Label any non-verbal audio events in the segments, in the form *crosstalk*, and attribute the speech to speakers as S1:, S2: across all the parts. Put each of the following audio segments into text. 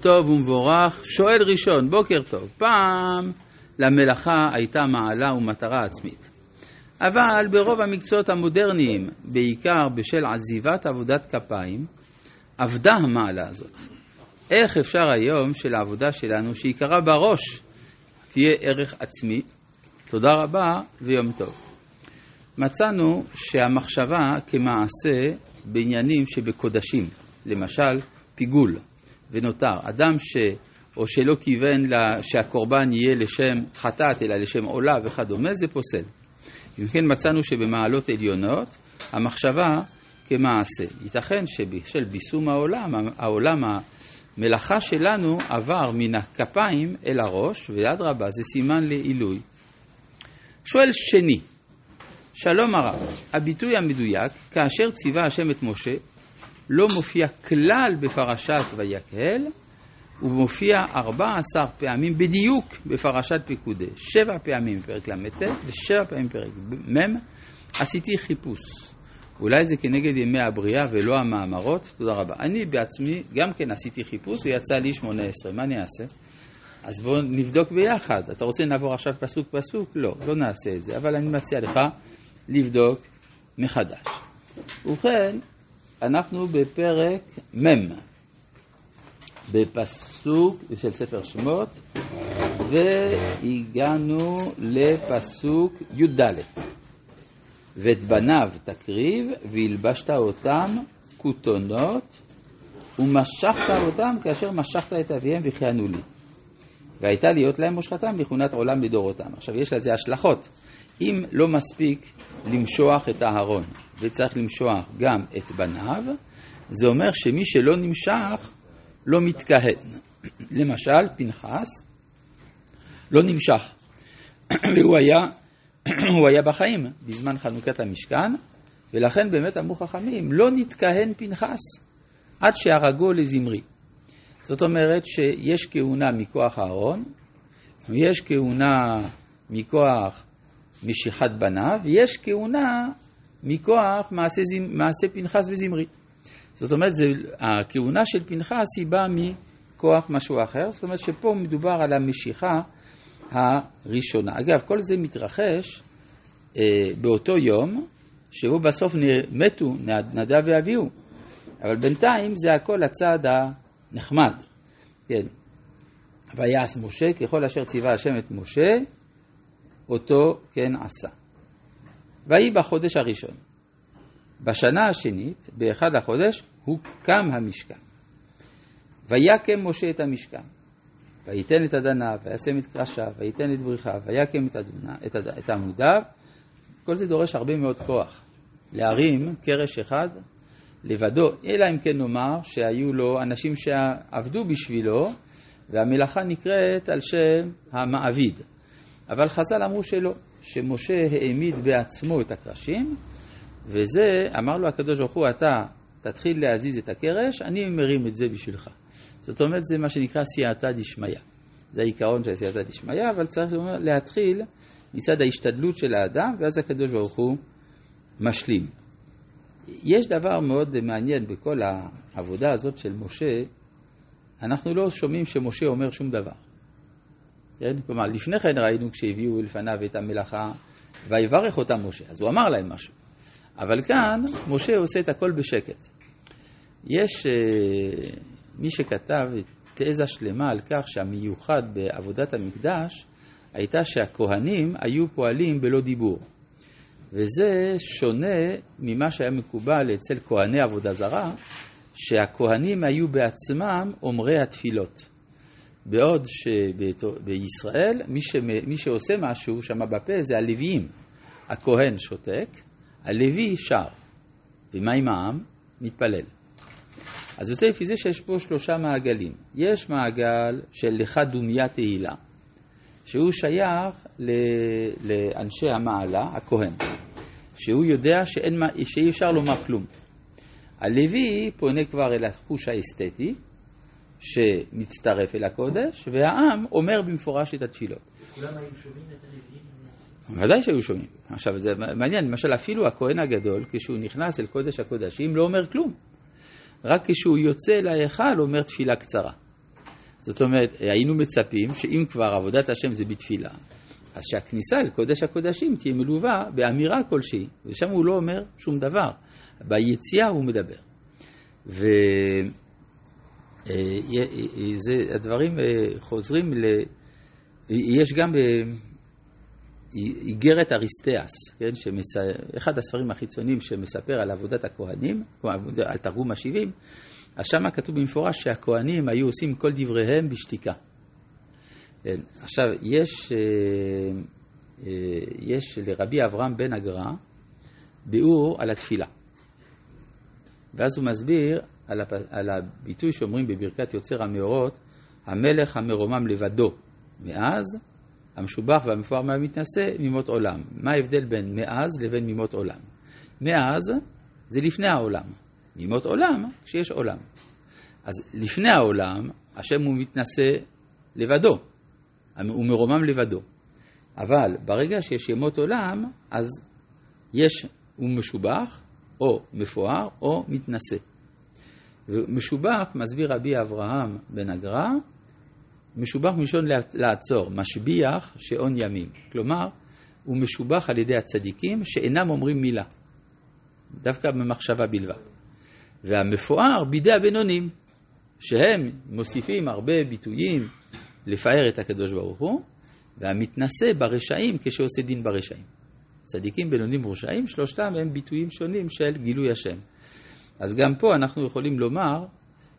S1: טוב ומבורך, שואל ראשון, בוקר טוב. פעם למלאכה הייתה מעלה ומטרה עצמית. אבל ברוב המקצועות המודרניים, בעיקר בשל עזיבת עבודת כפיים, אבדה המעלה הזאת. איך אפשר היום שלעבודה שלנו, שעיקרה בראש, תהיה ערך עצמי? תודה רבה ויום טוב. מצאנו שהמחשבה כמעשה בעניינים שבקודשים, למשל פיגול. ונותר. אדם ש... או שלא כיוון לה, שהקורבן יהיה לשם חטאת, אלא לשם עולה וכדומה, זה פוסל. אם כן מצאנו שבמעלות עליונות, המחשבה כמעשה. ייתכן שבשל ביסום העולם, העולם, המלאכה שלנו עבר מן הכפיים אל הראש, ואדרבה, זה סימן לעילוי. שואל שני, שלום הרב, הביטוי המדויק, כאשר ציווה השם את משה, לא מופיע כלל בפרשת ויקהל, הוא מופיע 14 פעמים בדיוק בפרשת פקודי, שבע פעמים בפרק ל"ט ושבע פעמים בפרק מ', עשיתי חיפוש. אולי זה כנגד ימי הבריאה ולא המאמרות? תודה רבה. אני בעצמי גם כן עשיתי חיפוש ויצא לי 18, מה אני אעשה? אז בואו נבדוק ביחד. אתה רוצה לעבור עכשיו פסוק פסוק? לא, לא נעשה את זה, אבל אני מציע לך לבדוק מחדש. ובכן, אנחנו בפרק מ', בפסוק של ספר שמות, והגענו לפסוק י"ד. ואת בניו תקריב, והלבשת אותם כותונות, ומשכת אותם כאשר משכת את אביהם וכיהנו לי. והייתה להיות להם מושכתם מכונת עולם לדורותם. עכשיו יש לזה השלכות. אם לא מספיק למשוח את הארון וצריך למשוח גם את בניו, זה אומר שמי שלא נמשך לא מתכהן. *clears throat* למשל, פנחס לא נמשך, *clears throat* והוא היה, *clears throat* היה בחיים בזמן חנוכת המשכן, ולכן באמת אמרו חכמים, לא נתכהן פנחס עד שהרגו לזמרי. זאת אומרת שיש כהונה מכוח הארון, ויש כהונה מכוח משיכת בניו, ויש כהונה מכוח מעשה, מעשה פנחס וזמרי. זאת אומרת, זה, הכהונה של פנחס היא באה מכוח משהו אחר, זאת אומרת שפה מדובר על המשיכה הראשונה. אגב, כל זה מתרחש אה, באותו יום, שהוא בסוף מתו נדב ואביהו, אבל בינתיים זה הכל הצעד הנחמד. כן. ויעש משה ככל אשר ציווה השם את משה, אותו כן עשה. ויהי בחודש הראשון. בשנה השנית, באחד החודש, הוקם המשכן. ויקם משה את המשכן. וייתן את אדניו, וישם את קרשיו, וייתן את בריחיו, ויקם את, אדונה, את, אד... את עמודיו. כל זה דורש הרבה מאוד כוח. להרים קרש אחד לבדו, אלא אם כן נאמר שהיו לו אנשים שעבדו בשבילו, והמלאכה נקראת על שם המעביד. אבל חז"ל אמרו שלא, שמשה העמיד בעצמו את הקרשים, וזה, אמר לו הקדוש ברוך הוא, אתה תתחיל להזיז את הקרש, אני מרים את זה בשבילך. זאת אומרת, זה מה שנקרא סייעתא דשמיא. זה העיקרון של סייעתא דשמיא, אבל צריך אומר, להתחיל מצד ההשתדלות של האדם, ואז הקדוש ברוך הוא משלים. יש דבר מאוד מעניין בכל העבודה הזאת של משה, אנחנו לא שומעים שמשה אומר שום דבר. כן? כלומר, לפני כן ראינו כשהביאו לפניו את המלאכה, ויברך אותם משה, אז הוא אמר להם משהו. אבל כאן, משה עושה את הכל בשקט. יש uh, מי שכתב תזה שלמה על כך שהמיוחד בעבודת המקדש הייתה שהכהנים היו פועלים בלא דיבור. וזה שונה ממה שהיה מקובל אצל כהני עבודה זרה, שהכהנים היו בעצמם אומרי התפילות. בעוד שבישראל מי, ש... מי שעושה משהו שם בפה זה הלוויים. הכהן שותק, הלוי שר. ומה עם העם? מתפלל. אז יוצא לפי זה שיש פה שלושה מעגלים. יש מעגל של לך דומיה תהילה, שהוא שייך ל... לאנשי המעלה, הכהן, שהוא יודע שאין... שאי אפשר לומר כלום. הלוי פונה כבר אל החוש האסתטי, שמצטרף אל הקודש, והעם אומר במפורש את התפילות.
S2: כולם היו שומעים את הלוויים?
S1: ודאי שהיו שומעים. עכשיו, זה מעניין, למשל, אפילו הכהן הגדול, כשהוא נכנס אל קודש הקודשים, לא אומר כלום. רק כשהוא יוצא להיכל, אומר תפילה קצרה. זאת אומרת, היינו מצפים שאם כבר עבודת השם זה בתפילה, אז שהכניסה אל קודש הקודשים תהיה מלווה באמירה כלשהי, ושם הוא לא אומר שום דבר, ביציאה הוא מדבר. והדברים אה, חוזרים ל... יש גם איגרת אריסטיאס, כן, שמס... אחד הספרים החיצוניים שמספר על עבודת הכהנים, על תרגום השבעים, אז שם כתוב במפורש שהכהנים היו עושים כל דבריהם בשתיקה. כן, עכשיו, יש, אה, אה, יש לרבי אברהם בן אגרא ביאור על התפילה. ואז הוא מסביר על, הפ... על הביטוי שאומרים בברכת יוצר המאורות, המלך המרומם לבדו מאז, המשובח והמפואר מהמתנשא ממות עולם. מה ההבדל בין מאז לבין ממות עולם? מאז זה לפני העולם, ממות עולם כשיש עולם. אז לפני העולם, השם הוא מתנשא לבדו, הוא מרומם לבדו. אבל ברגע שיש ימות עולם, אז יש, הוא משובח, או מפואר, או מתנשא. ומשובח, מסביר רבי אברהם בן אגרא, משובח מלשון לעצור, משביח שעון ימים. כלומר, הוא משובח על ידי הצדיקים שאינם אומרים מילה, דווקא במחשבה בלבד. והמפואר בידי הבינונים, שהם מוסיפים הרבה ביטויים לפאר את הקדוש ברוך הוא, והמתנשא ברשעים כשעושה דין ברשעים. צדיקים, בינונים ורשעים, שלושתם הם ביטויים שונים של גילוי השם. אז גם פה אנחנו יכולים לומר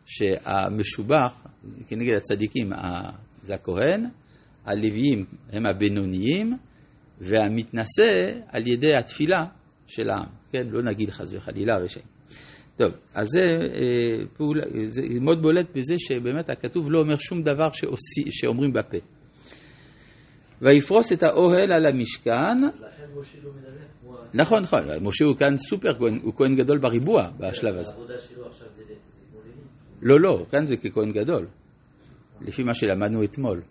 S1: שהמשובח כנגד הצדיקים זה הכהן, הלוויים הם הבינוניים, והמתנשא על ידי התפילה של העם. כן, לא נגיד חס וחלילה רשעים. טוב, אז זה, אה, פעול, זה מאוד בולט בזה שבאמת הכתוב לא אומר שום דבר שעושי, שאומרים בפה. ויפרוס את האוהל על המשכן.
S2: לא.
S1: נכון, נכון, משה הוא כאן סופר כהן, הוא כהן גדול בריבוע בשלב הזה. לא, לא, כאן זה ככהן גדול, לפי מה שלמדנו אתמול.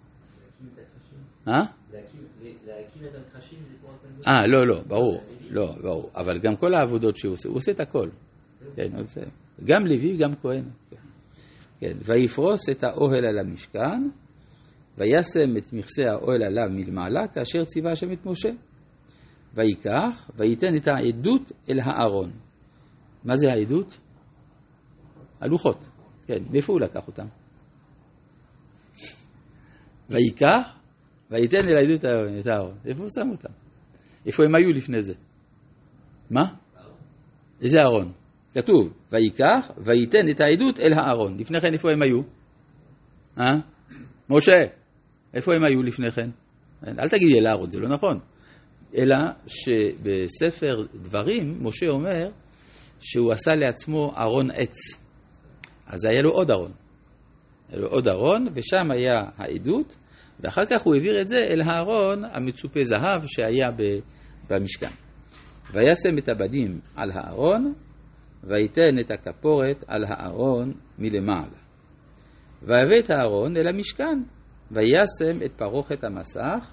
S1: אה? אה, לא, לא, ברור, לא, ברור. אבל גם כל העבודות שהוא עושה, הוא עושה את הכל. כן, הוא עושה. גם לוי, גם כהן. כן, ויפרוס את האוהל על המשכן, וישם את מכסה האוהל עליו מלמעלה, כאשר ציווה השם את משה. ויקח, וייתן את העדות אל הארון. מה זה העדות? הלוחות. כן, מאיפה הוא לקח אותם? ויקח, וייתן אל העדות את הארון. איפה הוא שם אותם? איפה הם היו לפני זה? מה? איזה ארון? כתוב, ויקח, וייתן את העדות אל הארון. לפני כן איפה הם היו? אה? משה, איפה הם היו לפני כן? אל תגידי אל הארון, זה לא נכון. אלא שבספר דברים, משה אומר שהוא עשה לעצמו ארון עץ. אז היה לו עוד ארון. היה לו עוד ארון, ושם היה העדות, ואחר כך הוא העביר את זה אל הארון המצופה זהב שהיה במשכן. וישם את הבדים על הארון, ויתן את הכפורת על הארון מלמעלה. ויבא את הארון אל המשכן, וישם את פרוכת המסך,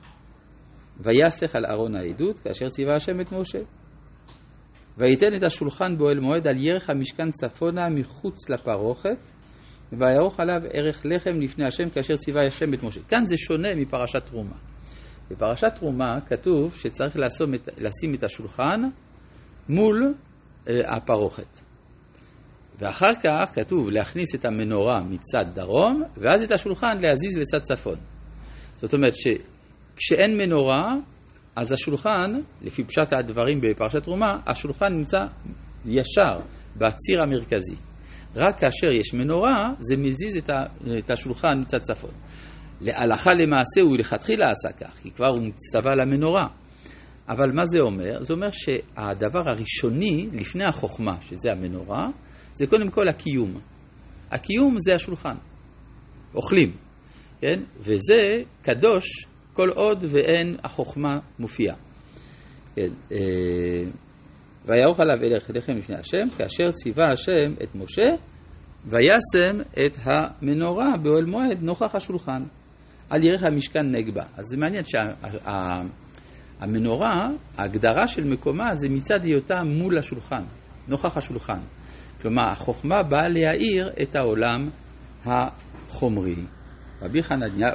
S1: ויסך על ארון העדות, כאשר ציווה השם את משה. ויתן את השולחן באוהל מועד על ירך המשכן צפונה מחוץ לפרוכת, ויערוך עליו ערך לחם לפני השם, כאשר ציווה השם את משה. כאן זה שונה מפרשת תרומה. בפרשת תרומה כתוב שצריך לשים את, השולחן מול אה, הפרוכת. ואחר כך כתוב להכניס את המנורה מצד דרום, ואז את השולחן להזיז לצד צפון. זאת אומרת שכשאין מנורה, אז השולחן, לפי פשט הדברים בפרשת תרומה, השולחן נמצא ישר בציר המרכזי. רק כאשר יש מנורה, זה מזיז את השולחן מצד צפון. להלכה למעשה הוא לכתחילה עשה כך, כי כבר הוא מצטווה למנורה. אבל מה זה אומר? זה אומר שהדבר הראשוני לפני החוכמה, שזה המנורה, זה קודם כל הקיום. הקיום זה השולחן. אוכלים, כן? וזה קדוש כל עוד ואין החוכמה מופיעה. כן, אה, ויערוך עליו אלך לחם לפני השם, כאשר ציווה השם את משה, וישם את המנורה באוהל מועד נוכח השולחן, על ירך המשכן נגבה. אז זה מעניין שהמנורה, ההגדרה של מקומה זה מצד היותה מול השולחן, נוכח השולחן. כלומר, החוכמה באה להאיר את העולם החומרי. רבי חנניה